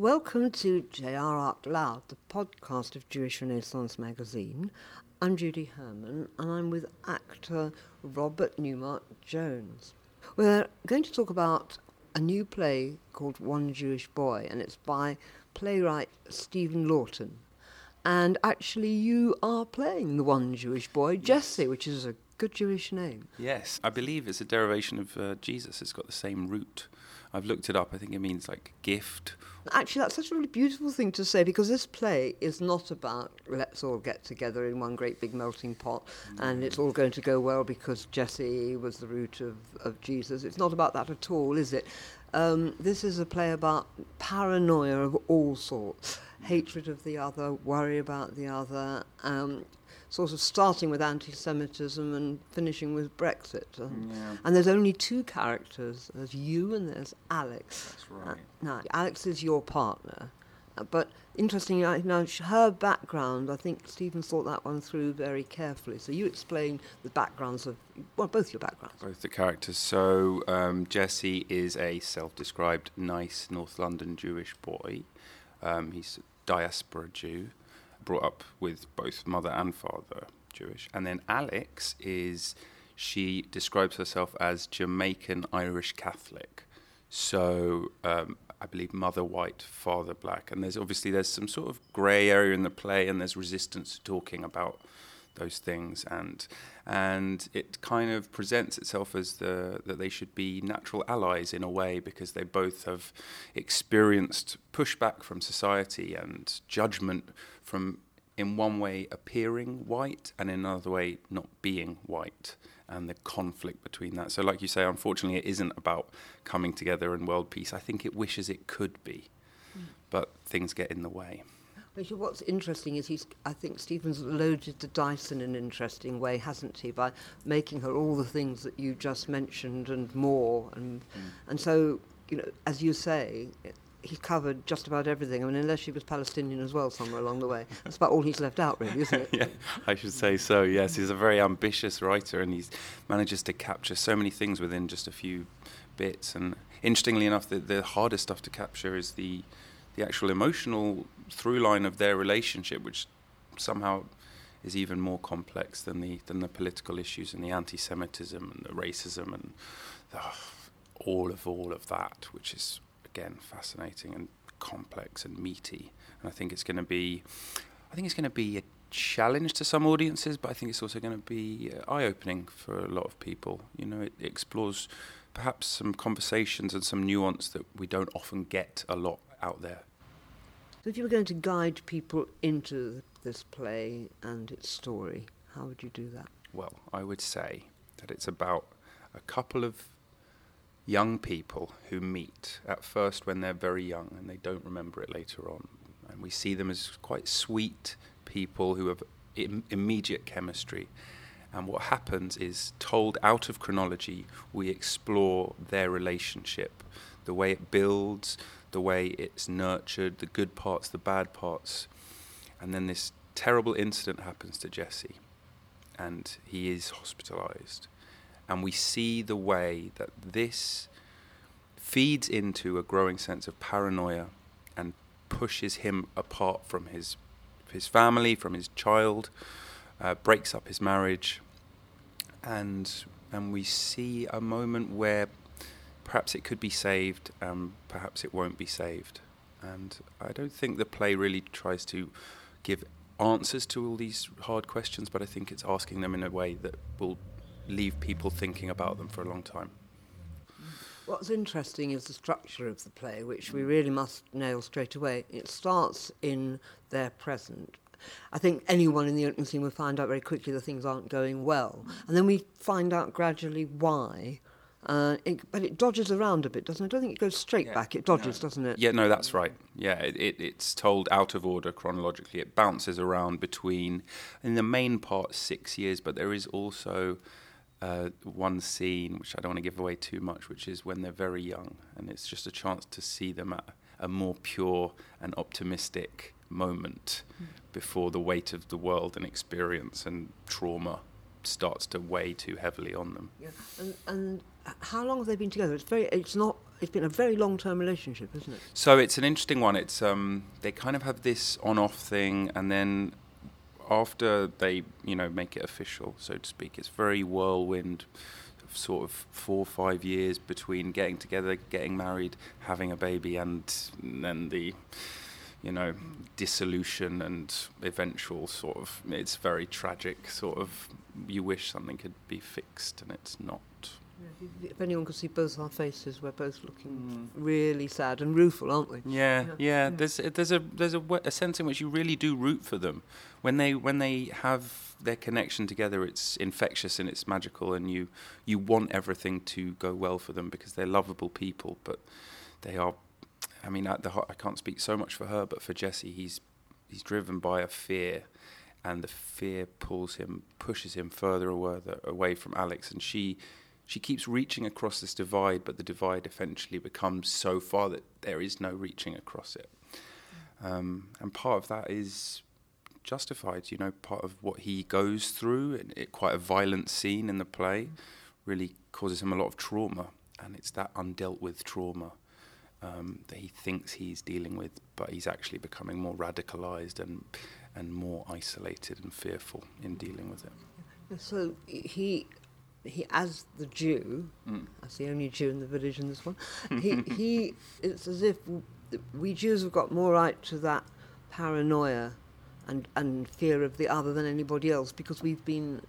Welcome to JR Out Loud, the podcast of Jewish Renaissance magazine. I'm Judy Herman, and I'm with actor Robert Neumark Jones. We're going to talk about a new play called One Jewish Boy, and it's by playwright Stephen Laughton. And actually, you are playing the one Jewish boy, Jesse, which is a good Jewish name. Yes, I believe it's a derivation of uh, Jesus. It's got the same root. I've looked it up. I think it means like gift. Actually, that's such a really beautiful thing to say because this play is not about let's all get together in one great big melting pot mm. and it's all going to go well because Jesse was the root of, of Jesus. It's not about that at all, is it? Um, this is a play about paranoia of all sorts, hatred of the other, worry about the other, um, sort of starting with anti-Semitism and finishing with Brexit. And, yeah. and there's only two characters. There's you and there's Alex. That's right. Uh, now, Alex is your partner. Uh, but interestingly, you know, her background, I think Stephen thought that one through very carefully. So you explain the backgrounds of, well, both your backgrounds. Both the characters. So um, Jesse is a self described nice North London Jewish boy. Um, he's a diaspora Jew brought up with both mother and father Jewish. And then Alex is, she describes herself as Jamaican Irish Catholic. So um, I believe mother white, father black. And there's obviously there's some sort of grey area in the play, and there's resistance to talking about those things and and it kind of presents itself as the that they should be natural allies in a way because they both have experienced pushback from society and judgment from in one way appearing white and in another way not being white and the conflict between that. So like you say unfortunately it isn't about coming together and world peace. I think it wishes it could be mm. but things get in the way what's interesting is he's, I think Stephen's loaded the dice in an interesting way, hasn't he, by making her all the things that you just mentioned and more. And, mm. and so, you know, as you say, he covered just about everything. I mean, unless she was Palestinian as well somewhere along the way. That's about all he's left out, really, isn't it? yeah, I should say so, yes. He's a very ambitious writer and he manages to capture so many things within just a few bits. And interestingly enough, the, the hardest stuff to capture is the the actual emotional through line of their relationship, which somehow is even more complex than the than the political issues and the anti-Semitism and the racism and the, all of all of that, which is again fascinating and complex and meaty. And I think it's going to be, I think it's going to be a challenge to some audiences, but I think it's also going to be uh, eye-opening for a lot of people. You know, it, it explores perhaps some conversations and some nuance that we don't often get a lot out there. So, if you were going to guide people into this play and its story, how would you do that? Well, I would say that it's about a couple of young people who meet at first when they're very young and they don't remember it later on. And we see them as quite sweet people who have Im- immediate chemistry. And what happens is, told out of chronology, we explore their relationship, the way it builds, the way it's nurtured, the good parts, the bad parts. And then this terrible incident happens to Jesse, and he is hospitalized. And we see the way that this feeds into a growing sense of paranoia and pushes him apart from his his family, from his child, uh, breaks up his marriage, and and we see a moment where perhaps it could be saved, um, perhaps it won't be saved. And I don't think the play really tries to give answers to all these hard questions, but I think it's asking them in a way that will leave people thinking about them for a long time. What's interesting is the structure of the play, which we really must nail straight away. It starts in their present. I think anyone in the opening scene will find out very quickly that things aren't going well. And then we find out gradually why uh, it, but it dodges around a bit, doesn't it? I don't think it goes straight yeah, back. It dodges, no. doesn't it? Yeah, no, that's right. Yeah, it, it, it's told out of order chronologically. It bounces around between, in the main part, six years, but there is also uh, one scene, which I don't want to give away too much, which is when they're very young. And it's just a chance to see them at a more pure and optimistic moment mm. before the weight of the world and experience and trauma starts to weigh too heavily on them. Yeah, and, and how long have they been together? It's very. It's not it's been a very long-term relationship, isn't it? So it's an interesting one. It's um, they kind of have this on-off thing, and then after they, you know, make it official, so to speak, it's very whirlwind, sort of four or five years between getting together, getting married, having a baby, and then the, you know, dissolution and eventual sort of. It's very tragic. Sort of, you wish something could be fixed, and it's not. If anyone could see both our faces, we're both looking really sad and rueful, aren't we? Yeah, Yeah. yeah. Mm. There's there's a there's a, w- a sense in which you really do root for them when they when they have their connection together. It's infectious and it's magical, and you you want everything to go well for them because they're lovable people. But they are, I mean, at the heart, I can't speak so much for her, but for Jesse, he's he's driven by a fear, and the fear pulls him, pushes him further away, away from Alex, and she. She keeps reaching across this divide, but the divide eventually becomes so far that there is no reaching across it. Um, and part of that is justified, you know, part of what he goes through. And it, quite a violent scene in the play really causes him a lot of trauma. And it's that undealt with trauma um, that he thinks he's dealing with, but he's actually becoming more radicalized and, and more isolated and fearful in dealing with it. So he, he as the Jew, Mm. as the only Jew in the village in this one, he, he it's as if we Jews have got more right to that paranoia and, and fear of the other than anybody else because we've been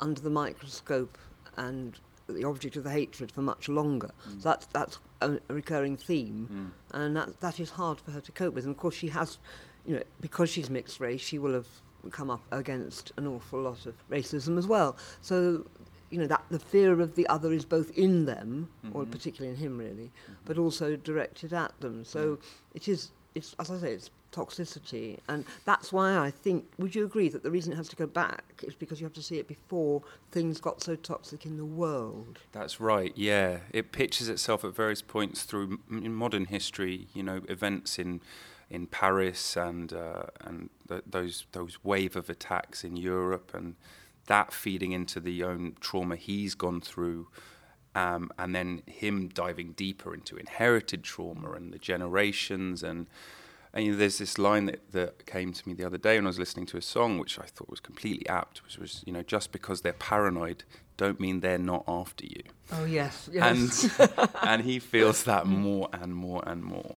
under the microscope and the object of the hatred for much longer. Mm. So that's, that's a, a recurring theme, and that, that is hard for her to cope with. And of course, she has, you know, because she's mixed race, she will have come up against an awful lot of racism as well. So, you know, that the fear of the other is both in them, or Mhm. particularly in him, really, but also directed at them. So it is, it's as I say, it's toxicity, and that's why I think. Would you agree that the reason it has to go back is because you have to see it before things got so toxic in the world? That's right. Yeah, it pitches itself at various points through m- in modern history. You know, events in in Paris and uh, and th- those those wave of attacks in Europe, and that feeding into the own trauma he's gone through. Um, and then him diving deeper into inherited trauma and the generations and and you know, there's this line that, that came to me the other day when I was listening to a song, which I thought was completely apt, which was, you know, just because they're paranoid, don't mean they're not after you. Oh yes, yes. And and he feels that more and more and more.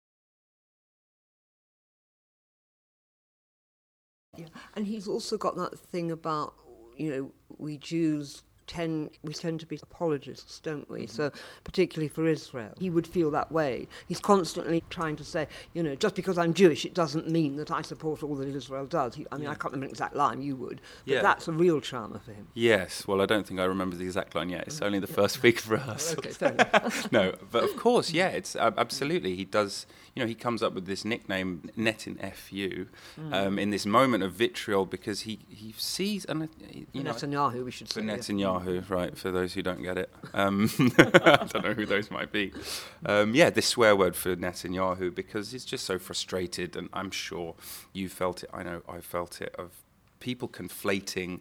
Yeah. And he's also got that thing about, you know, we Jews tend we tend to be apologists, don't we? So particularly for Israel, he would feel that way. He's constantly trying to say, you know, just because I'm Jewish, it doesn't mean that I support all that Israel does. He, I mean, I can't remember an exact line. You would, but Yeah. that's a real trauma for him. Yes, well, I don't think I remember the exact line yet. It's only the first week of rehearsal. Okay, no, but of course, yeah, it's uh, absolutely. He does, you know, he comes up with this nickname, Netin FU, um, in this moment of vitriol because he, he sees, and uh, you know, Netanyahu, we should For say. yeah. Right? For those who don't get it, um, I don't know who those might be. Um, yeah, this swear word for Netanyahu because he's just so frustrated, and I'm sure you felt it. I know I felt it of people conflating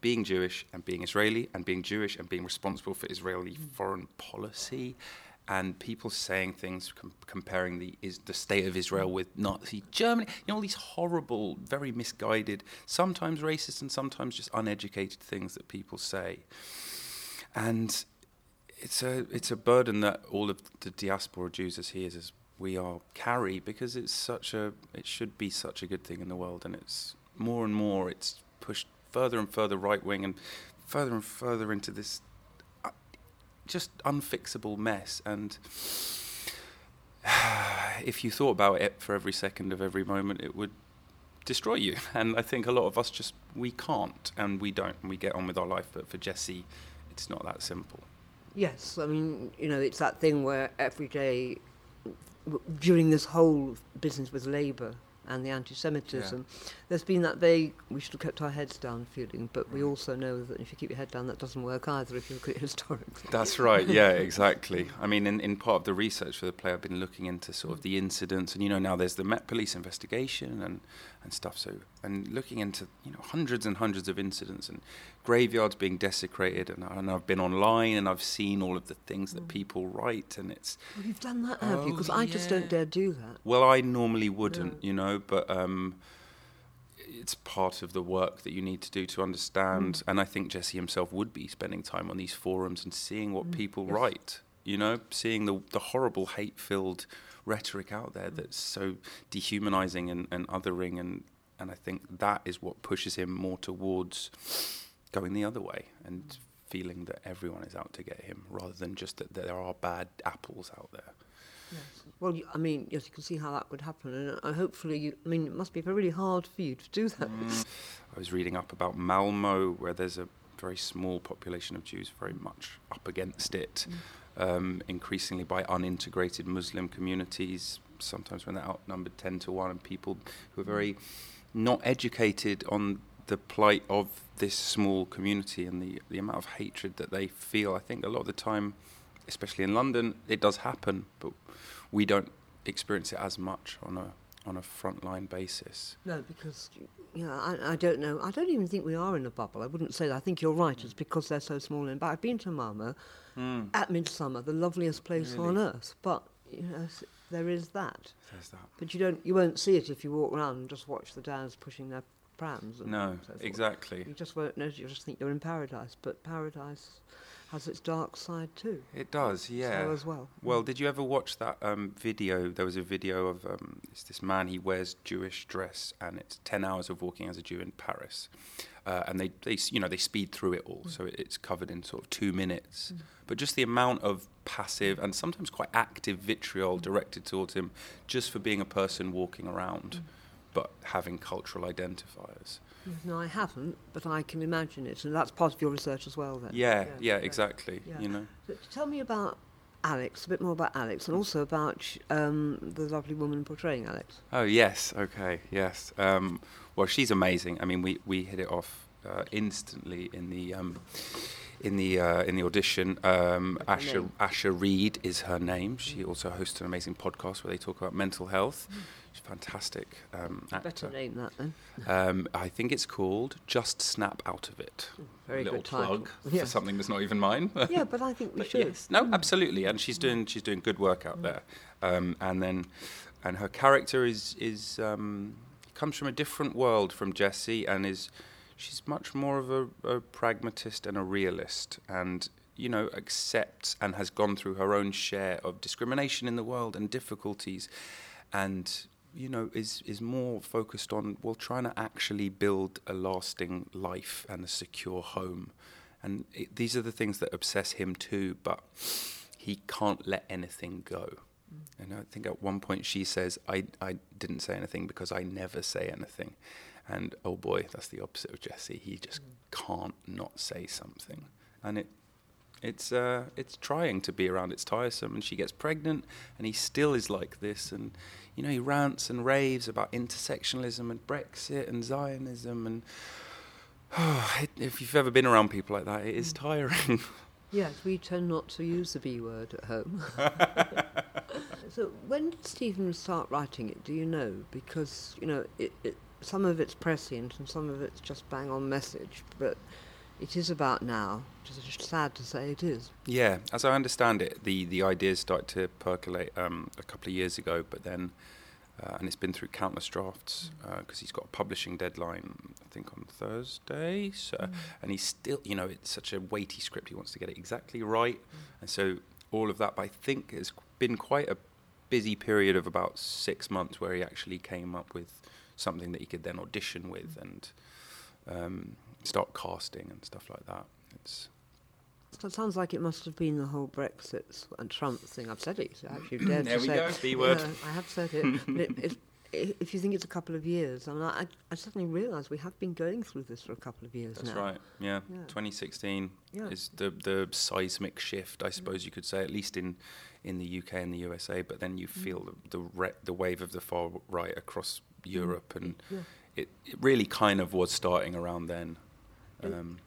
being Jewish and being Israeli, and being Jewish and being responsible for Israeli foreign policy. And people saying things, com- comparing the is the state of Israel with Nazi Germany, you know, all these horrible, very misguided, sometimes racist and sometimes just uneducated things that people say. And it's a it's a burden that all of the diaspora Jews as he is as we are carry because it's such a it should be such a good thing in the world and it's more and more it's pushed further and further right wing and further and further into this just unfixable mess. And if you thought about it for every second of every moment it would destroy you. And i think a lot of us just we can't and we don't. And we get on with our life. But for jesse it's not that simple. Yes, I mean, you know, it's that thing where every day, during this whole business with Labour and the anti-Semitism, there's been that vague "we should have kept our heads down" feeling. But we also know that if you keep your head down, that doesn't work either. If you look at it historically. That's right. Yeah, exactly. I mean, in, in part of the research for the play, I've been looking into sort of the incidents, and you know, now there's the Met Police investigation and and stuff. So, and looking into you know hundreds and hundreds of incidents and graveyards being desecrated, and, and I've been online and I've seen all of the things that Mm. people write, and it's Well, you've done that, have you? Oh, Because I just don't dare do that. well, I normally wouldn't, Yeah. you know, but um, it's part of the work that you need to do to understand. Mm. And I think Jesse himself would be spending time on these forums and seeing what Mm, people yes. write, you know, seeing the, the horrible hate filled rhetoric out there Mm. that's so dehumanizing and, and othering. And, and I think that is what pushes him more towards going the other way and feeling that everyone is out to get him rather than just that there are bad apples out there. Yes. Well, I mean, yes, you can see how that would happen, and uh, hopefully, you. I mean, it must be really hard for you to do that. I was reading up about Malmo, where there's a very small population of Jews, very much up against it, um, increasingly by unintegrated Muslim communities, sometimes when they're outnumbered 10 to 1, and people who are very not educated on the plight of this small community and the, the amount of hatred that they feel. I think a lot of the time, especially in London, it does happen, but we don't experience it as much on a on a frontline basis. No, because you know, I, I don't know. I don't even think we are in a bubble. I wouldn't say that. I think you're right. It's because they're so small. And but I've been to Malmo hmm. at midsummer, the loveliest place on earth. But you know, there is that. There's that. But you don't. You won't see it if you walk around and just watch the dads pushing their prams. And No, so exactly. You just won't notice. You just think you're in paradise. But paradise has its dark side too. It does, yeah. So as well. Well, did you ever watch that um, video? There was a video of um, it's this man. He wears Jewish dress, and it's ten hours of walking as a Jew in Paris. Uh, and they, they, you know, they speed through it all, so it's covered in sort of two minutes. But just the amount of passive and sometimes quite active vitriol directed towards him, just for being a person walking around, but having cultural identifiers. No, I haven't, but I can imagine it, and that's part of your research as well. Then. Yeah, Yeah, yeah, exactly. Yeah. You know. So tell me about Alex, a bit more about Alex, and also about um, the lovely woman portraying Alex. Oh yes, okay, yes. Um, well, she's amazing. I mean, we, we hit it off uh, instantly in the um, in the uh, in the audition. Um, Asha? Asha Reid is her name. She also hosts an amazing podcast where they talk about mental health. A fantastic um, Better actor. name that then. Um, I think it's called "Just Snap Out of It." Very Little good title. plug Yeah. for something that's not even mine. yeah, but I think we But should. yes, no, absolutely, and she's doing she's doing good work out there, um, and then and her character is is um, comes from a different world from Jesse, and is she's much more of a, a pragmatist and a realist, and you know accepts and has gone through her own share of discrimination in the world and difficulties, and you know is is more focused on well trying to actually build a lasting life and a secure home. And it, these are the things that obsess him too but he can't let anything go. Mm. And i think at one point she says i i didn't say anything because i never say anything. And oh boy that's the opposite of jesse. He just mm. can't not say something. And it it's uh, it's trying to be around. It's tiresome, and she gets pregnant, and he still is like this. And you know, he rants and raves about intersectionalism and Brexit and Zionism. And it, if you've ever been around people like that, it is tiring. Yes, we tend not to use the B word at home. so when did Stephen start writing it? Do you know? Because you know, it, it, some of it's prescient and some of it's just bang on message, but it is about now. Which is just sad to say it is. yeah, as I understand it, the the ideas started to percolate um, a couple of years ago, but then. Uh, and it's been through countless drafts because he's got a publishing deadline, I think, on Thursday. So, and he's still, you know, it's such a weighty script. He wants to get it exactly right, and so all of that. But I think it's been quite a busy period of about six months where he actually came up with something that he could then audition with and um, start casting and stuff like that. It's it sounds like it must have been the whole Brexit and Trump thing. I've said it. I actually dared There to we say go. B word. Yeah, I have said it. it, it if you think it's a couple of years, I mean, I, I suddenly realised we have been going through this for a couple of years That's now. right. Yeah. Yeah. 2016 Yeah. is the the seismic shift, I mm. suppose you could say, at least in in the UK and the USA. But then you mm. feel the the, re- the wave of the far right across mm. Europe, and it, it really kind of was starting around then. Um,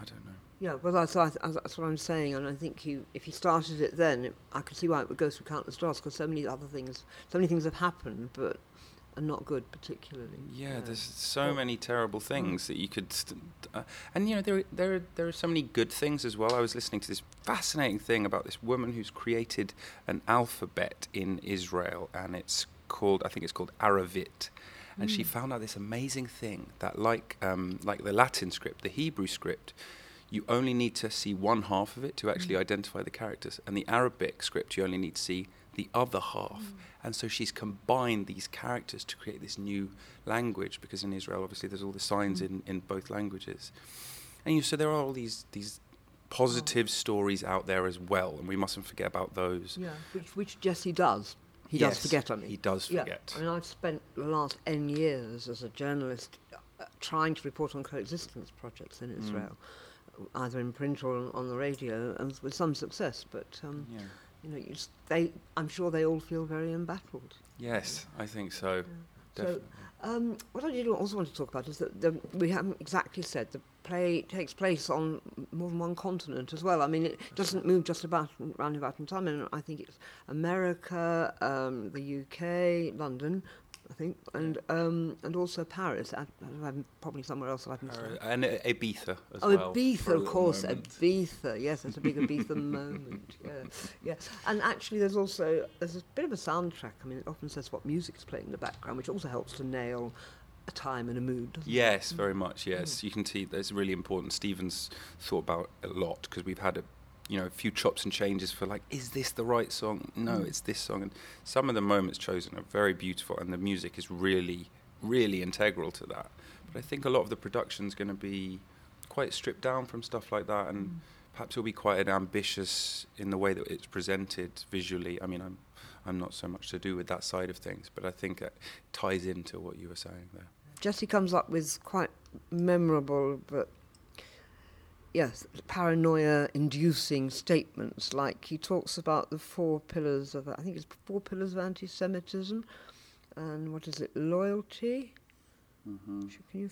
I don't know. Yeah, well, that's, that's, what I'm saying, and I think you, if you started it then, it, I could see why it would go through countless drafts because so many other things, so many things have happened, but are not good particularly. Yeah, there's so many terrible things that you could, st- uh, and you know there there there are so many good things as well. I was listening to this fascinating thing about this woman who's created an alphabet in Israel, and it's called I think it's called Aravrit, and she Mm. found out this amazing thing that like um, like the Latin script, the Hebrew script. You only need to see one half of it to actually Mm. identify the characters, and the Arabic script you only need to see the other half. Mm. And so she's combined these characters to create this new language because in Israel, obviously, there's all the signs Mm. in, in both languages. And you, so there are all these, these positive stories out there as well, and we mustn't forget about those. Yeah, which, which Jesse does. He Yes, does forget, I mean. He does forget. Yeah. I mean, I've spent the last N years as a journalist uh, trying to report on coexistence projects in Mm. Israel, either in print or on, on the radio, and with some success. But um, Yeah. you know, you they, I'm sure they all feel very embattled. Yes, I think so. So, Definitely. um, what I did also want to talk about is that the, we haven't exactly said the play takes place on more than one continent as well. I mean, it doesn't move just about round about in time. And I think it's America, um, the UK, London, I think, and um, and also Paris. I, I'm probably somewhere else that I've missed. Uh, and uh, Ibiza as Oh, well. Ibiza, of course, moment. Ibiza. Yes, it's a big Ibiza moment. Yeah, yeah. And actually, there's also there's a bit of a soundtrack. I mean, it often says what music's playing in the background, which also helps to nail a time and a mood. Yes, Mm. very much. Yes, you can see that's really important. Stephen's thought about a lot because we've had a, you know, a few chops and changes for like, is this the right song? No, Mm. it's this song. And some of the moments chosen are very beautiful, and the music is really, really integral to that. But I think a lot of the production's going to be quite stripped down from stuff like that, and Mm. perhaps it'll be quite an ambitious in the way that it's presented visually. I mean, I'm. I'm not so much to do with that side of things, but I think it ties into what you were saying there. Jesse comes up with quite memorable but yes paranoia inducing statements like he talks about the four pillars of I think it's four pillars of anti-Semitism and what is it loyalty Mm-hmm. Can you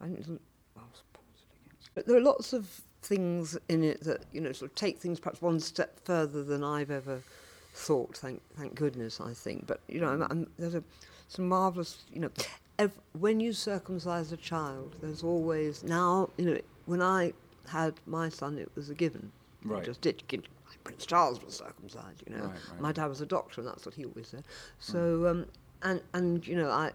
I think it's, I'll pause it again. But there are lots of things in it that you know sort of take things perhaps one step further than I've ever thought. Thank thank goodness, I think. But you know, I'm, I'm, there's a some marvelous you know. Ev- when you circumcise a child, there's always now you know when I had my son, it was a given. Right. just did. Prince Charles was circumcised, you know. Right, right. My dad was a doctor, and that's what he always said. So, um, and and you know, I,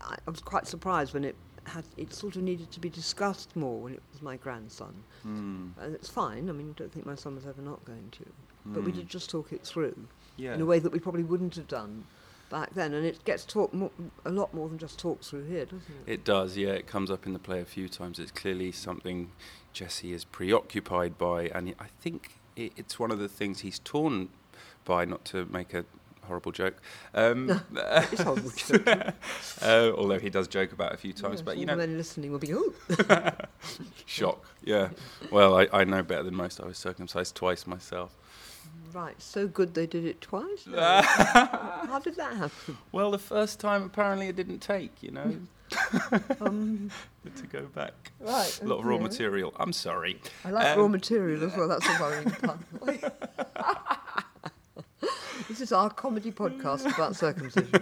I I was quite surprised when it had it sort of needed to be discussed more when it was my grandson. Mm. And it's fine. I mean, I don't think my son was ever not going to. But we Mm. did just talk it through Yeah. in a way that we probably wouldn't have done back then. And it gets talked mo- a lot more than just talked through here, doesn't it? It does, yeah. It comes up in the play a few times. It's clearly something Jesse is preoccupied by, and I think it, it's one of the things he's torn by. Not to make a horrible joke, um, It's horrible joke. uh, although he does joke about it a few times. But you know, the men listening will be, oh, shock. Yeah. Well, I, I know better than most. I was circumcised twice myself. Right, so good they did it twice. How did that happen? Well, the first time apparently it didn't take. You know, Um, to go back. right. A lot of raw material. I'm sorry. I like Um, raw material as well. That's a worrying pun. this is our comedy podcast about circumcision.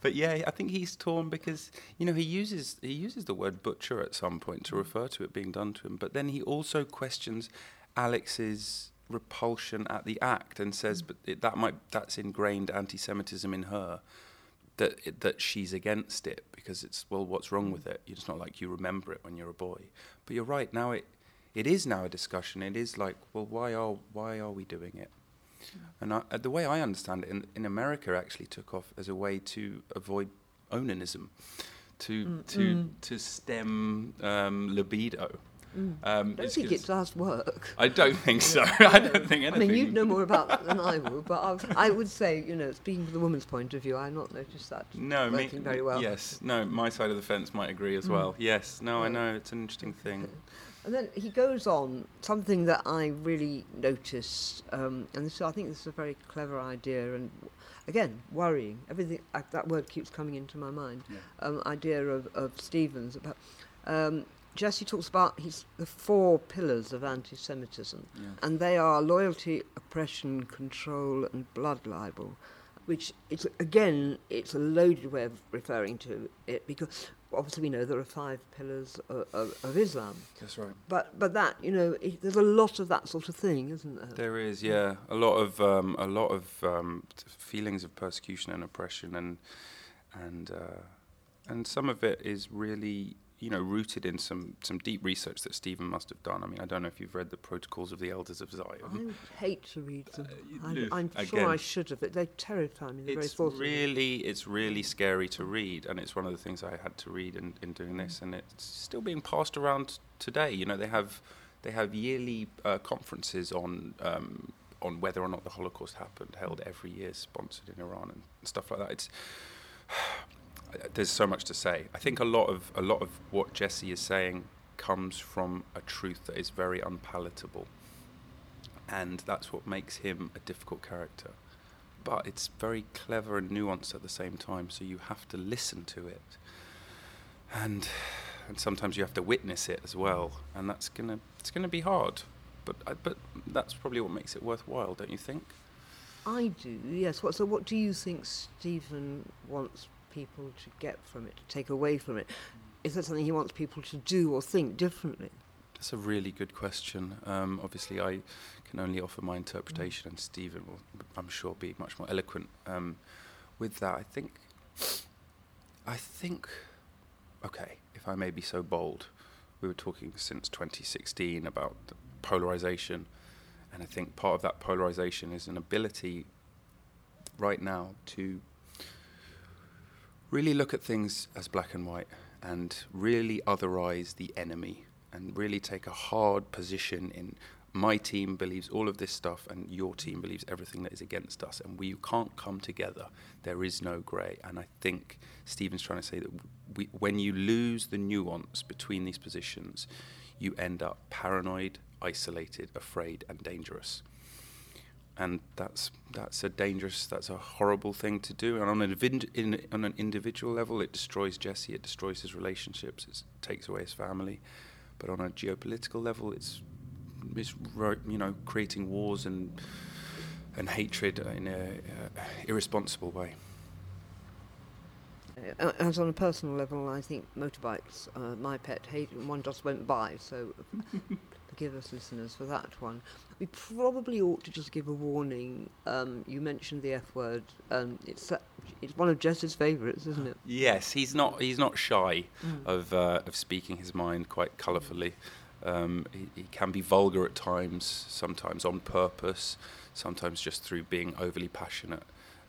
But yeah, I think he's torn because you know he uses he uses the word butcher at some point to refer to it being done to him, but then he also questions Alex's repulsion at the act and says, "But it, that might that's ingrained anti-Semitism in her." That it, that she's against it because it's well, what's wrong with it? It's not like you remember it when you're a boy. But you're right. Now it it is now a discussion. It is like, well, why are why are we doing it? And I, uh, the way I understand it, in, in America, actually took off as a way to avoid onanism, to Mm, to mm. to stem um, libido. Mm. Um, I don't it's think 'cause- it does work. I don't think so. I don't think anything. I mean, you'd know more about that than I would, but I, I would say, you know, speaking from the woman's point of view, I've not noticed that No, me, very well. Yes, no, my side of the fence might agree as Mm. well. Yes, no, I know it's an interesting thing. And then he goes on something that I really noticed, um, and this, I think this is a very clever idea, and again, worrying. Everything uh, that word keeps coming into my mind. Yeah. Um, idea of, of Stevens about. Um, Jesse talks about his, the four pillars of anti-Semitism, Yeah. and they are loyalty, oppression, control, and blood libel. Which is again, it's a loaded way of referring to it because obviously we know there are five pillars of, of, of Islam. That's right. But but that you know, it, there's a lot of that sort of thing, isn't there? There is, yeah, a lot of um, a lot of um, feelings of persecution and oppression, and and uh, and some of it is really you know rooted in some some deep research that Stephen must have done. I mean, I don't know if you've read the Protocols of the Elders of Zion. would hate to read them. you I'm. I'm sure I should have. They terrify me. It's thought of it. really it's really scary to read, and it's one of the things I had to read in, in doing this, and it's still being passed around today. You know, they have they have yearly uh, conferences on. Um, on whether or not the Holocaust happened, held every year, sponsored in Iran and stuff like that. It's there's so much to say. I think a lot of a lot of what Jesse is saying comes from a truth that is very unpalatable, and that's what makes him a difficult character. But it's very clever and nuanced at the same time, so you have to listen to it, and and sometimes you have to witness it as well, and that's gonna it's gonna be hard. But I, but that's probably what makes it worthwhile, don't you think? I do. Yes. What? So what do you think Stephen wants people to get from it, to take away from it? Is there something he wants people to do or think differently? That's a really good question. Um, obviously, I can only offer my interpretation, and Stephen will, I'm sure, be much more eloquent um, with that. I think, I think, okay, if I may be so bold, we were talking since 2016 about polarization, and I think part of that polarization is an ability right now to really look at things as black and white and really otherize the enemy and really take a hard position in my team believes all of this stuff and your team believes everything that is against us and we can't come together. There is no grey and i think stephen's trying to say that we, when you lose the nuance between these positions you end up paranoid isolated afraid and dangerous and that's that's a dangerous, that's a horrible thing to do. And on an in, on an individual level, it destroys Jesse, it destroys his relationships, it takes away his family. But on a geopolitical level, it's it's you know creating wars and and hatred in a uh, irresponsible way. Uh, As on a personal level, I think motorbikes, uh, my pet hate, and one just went by, so forgive us, listeners, for that one. We probably ought to just give a warning. Um, you mentioned the F word. Um, it's, it's one of Jess's favourites, isn't it? Yes, he's not he's not shy of uh, of speaking his mind quite colourfully. Um, he, he can be vulgar at times, sometimes on purpose, sometimes just through being overly passionate.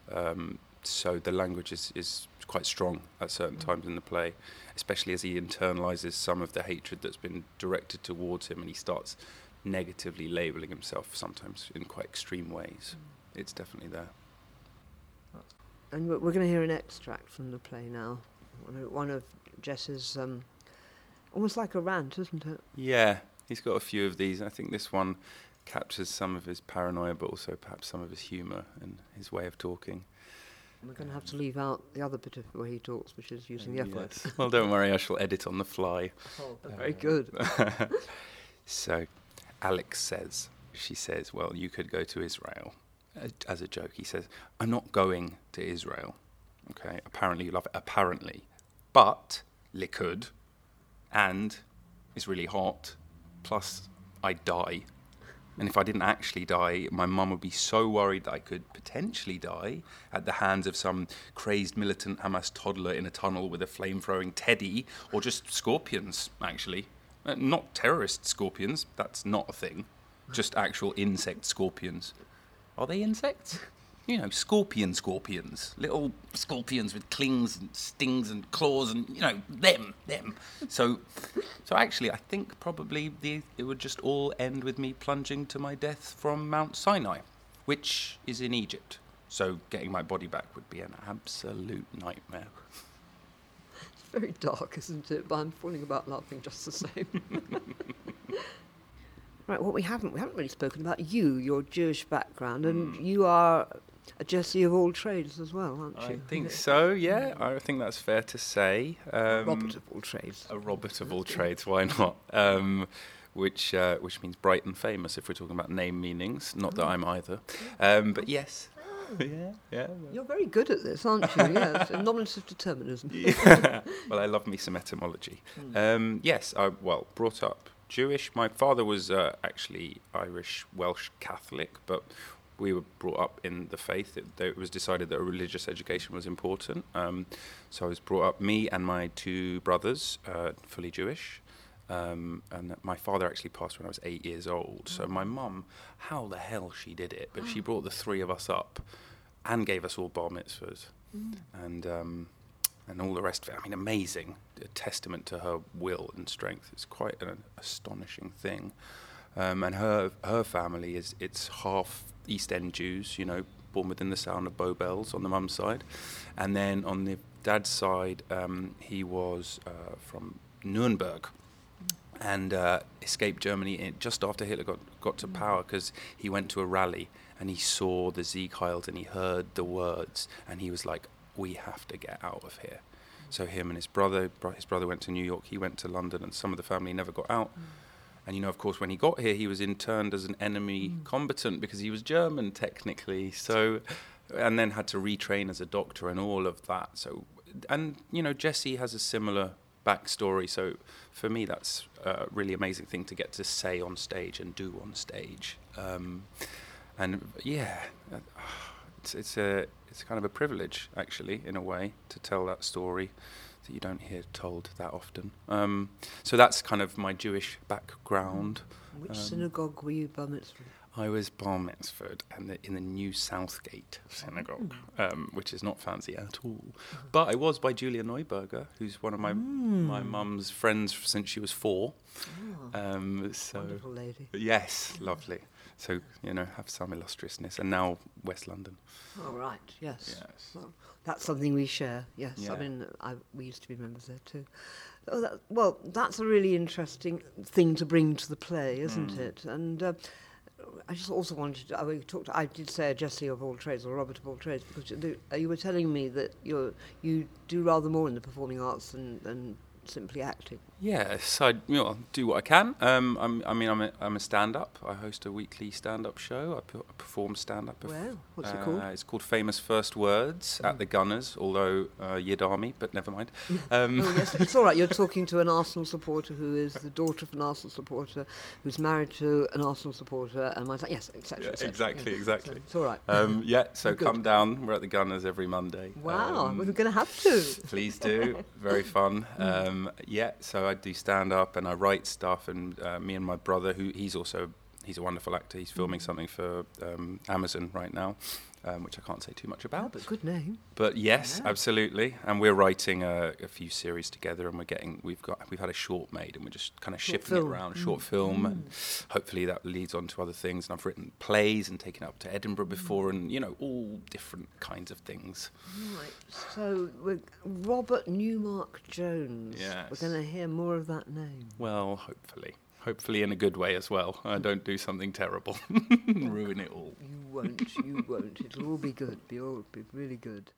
Um, so the language is, is quite strong at certain times in the play, especially as he internalises some of the hatred that's been directed towards him and he starts negatively labelling himself sometimes in quite extreme ways. It's definitely there. And we're, we're going to hear an extract from the play now. One of, one of Jess's, um, almost like a rant, isn't it? Yeah, he's got a few of these. I think this one captures some of his paranoia, but also perhaps some of his humour and his way of talking. We're going to have to leave out the other bit of where he talks, which is using the oh, F word. Yes. well, don't worry, I shall edit on the fly. Oh, very good. So, Alex says, she says, well, you could go to Israel. As a joke, he says, I'm not going to Israel. Okay, apparently you love it. Apparently. But, liquid, and it's really hot, plus I die. And if I didn't actually die, my mum would be so worried that I could potentially die at the hands of some crazed militant Hamas toddler in a tunnel with a flame throwing teddy, or just scorpions, actually. Uh, not terrorist scorpions, that's not a thing. Just actual insect scorpions. Are they insects? You know, scorpion scorpions. Little scorpions with clings and stings and claws and, you know, them, them. So, so actually, I think probably the, it would just all end with me plunging to my death from Mount Sinai, which is in Egypt. So getting my body back would be an absolute nightmare. It's very dark, isn't it? But I'm falling about laughing just the same. right, what we haven't we haven't really spoken about you, your Jewish background, and Mm. you are a Jesse of all trades as well, aren't you? I think so. Yeah, I think that's fair to say. Um, Robert of all trades. A Robert of all trades, why not? Um, which uh, which means bright and famous if we're talking about name meanings. Not that I'm either, um, but yes. yeah, yeah. You're very good at this, aren't you? yes, nominative determinism. yeah. well, I love me some etymology. Mm. Um, yes, I well brought up Jewish. My father was uh, actually Irish Welsh Catholic, but we were brought up in the faith. It, it was decided that a religious education was important. Um, so I was brought up, me and my two brothers, uh, fully Jewish. Um, and my father actually passed when I was eight years old. So my mum, how the hell she did it, but she brought the three of us up and gave us all bar mitzvahs and um, and all the rest of it. I mean, amazing, a testament to her will and strength. It's quite an astonishing thing. Um, and her her family is it's half East End Jews, you know, born within the sound of Bow Bells on the mum's side, and then on the dad's side, um, he was uh, from Nuremberg. And uh, escaped Germany just after Hitler got, got to power because he went to a rally and he saw the Sieg and he heard the words and he was like, "We have to get out of here." So him and his brother, his brother went to New York, he went to London, and some of the family never got out. And you know, of course, when he got here, he was interned as an enemy combatant because he was German technically. So, and then had to retrain as a doctor and all of that. So, and you know, Jesse has a similar backstory. So, for me, that's a really amazing thing to get to say on stage and do on stage. Um, and yeah, it's it's a it's kind of a privilege actually in a way to tell that story that you don't hear told that often. Um, so that's kind of my Jewish background. Which Um, synagogue were you bar mitzvah? I was bar mitzvahed and the, in the New Southgate Synagogue, um, which is not fancy at all. But I was by Julia Neuberger, who's one of my my mum's friends since she was four. Um, so wonderful lady. yes, lovely. So you know, have some illustriousness, and now West London. All right, yes. Yes. Well, that's something we share, yes. Yeah. I mean, I, we used to be members there too. Oh, that, well, that's a really interesting thing to bring to the play, isn't Mm. it? And uh, I just also wanted to, I, we talked, I did say a Jesse of all trades or Robert of all trades because you, uh, you were telling me that you you do rather more in the performing arts than, than simply acting. Yes, I you know, do what I can. Um, I'm, I mean, I'm a, I'm a stand-up. I host a weekly stand-up show. I, I perform stand-up. Well, what's it Uh, called? It's called Famous First Words at the Gunners, although uh, Yid Army, but never mind. Um, Oh, yes, it's all right. You're talking to an Arsenal supporter who is the daughter of an Arsenal supporter who's married to an Arsenal supporter, and my son. Yes, etc. Yeah, exactly, Yeah, exactly. so It's all right. um, yeah, so Good. come down. We're at the Gunners every Monday. wow, Um, we're going to have to. Please do. Very fun. Um, yeah, so I do stand up and I write stuff, and uh, me and my brother, who he's also he's a wonderful actor. He's filming something for um, Amazon right now, um, which I can't say too much Oh, about. but good name. But yes, Yeah. absolutely. And we're writing a, a few series together, and we're getting we've got we've had a short made, and we're just kind of Short film. it around, short mm. film, and mm. hopefully that leads on to other things. And I've written plays and taken it up to Edinburgh mm. before, and you know all different kinds of things. Right. So Robert Neumark Jones. Yes. We're going to hear more of that name. Well, hopefully. Hopefully in a good way as well. I don't do something terrible. Ruin it all. You won't. You won't. It'll all be good. Be all be really good.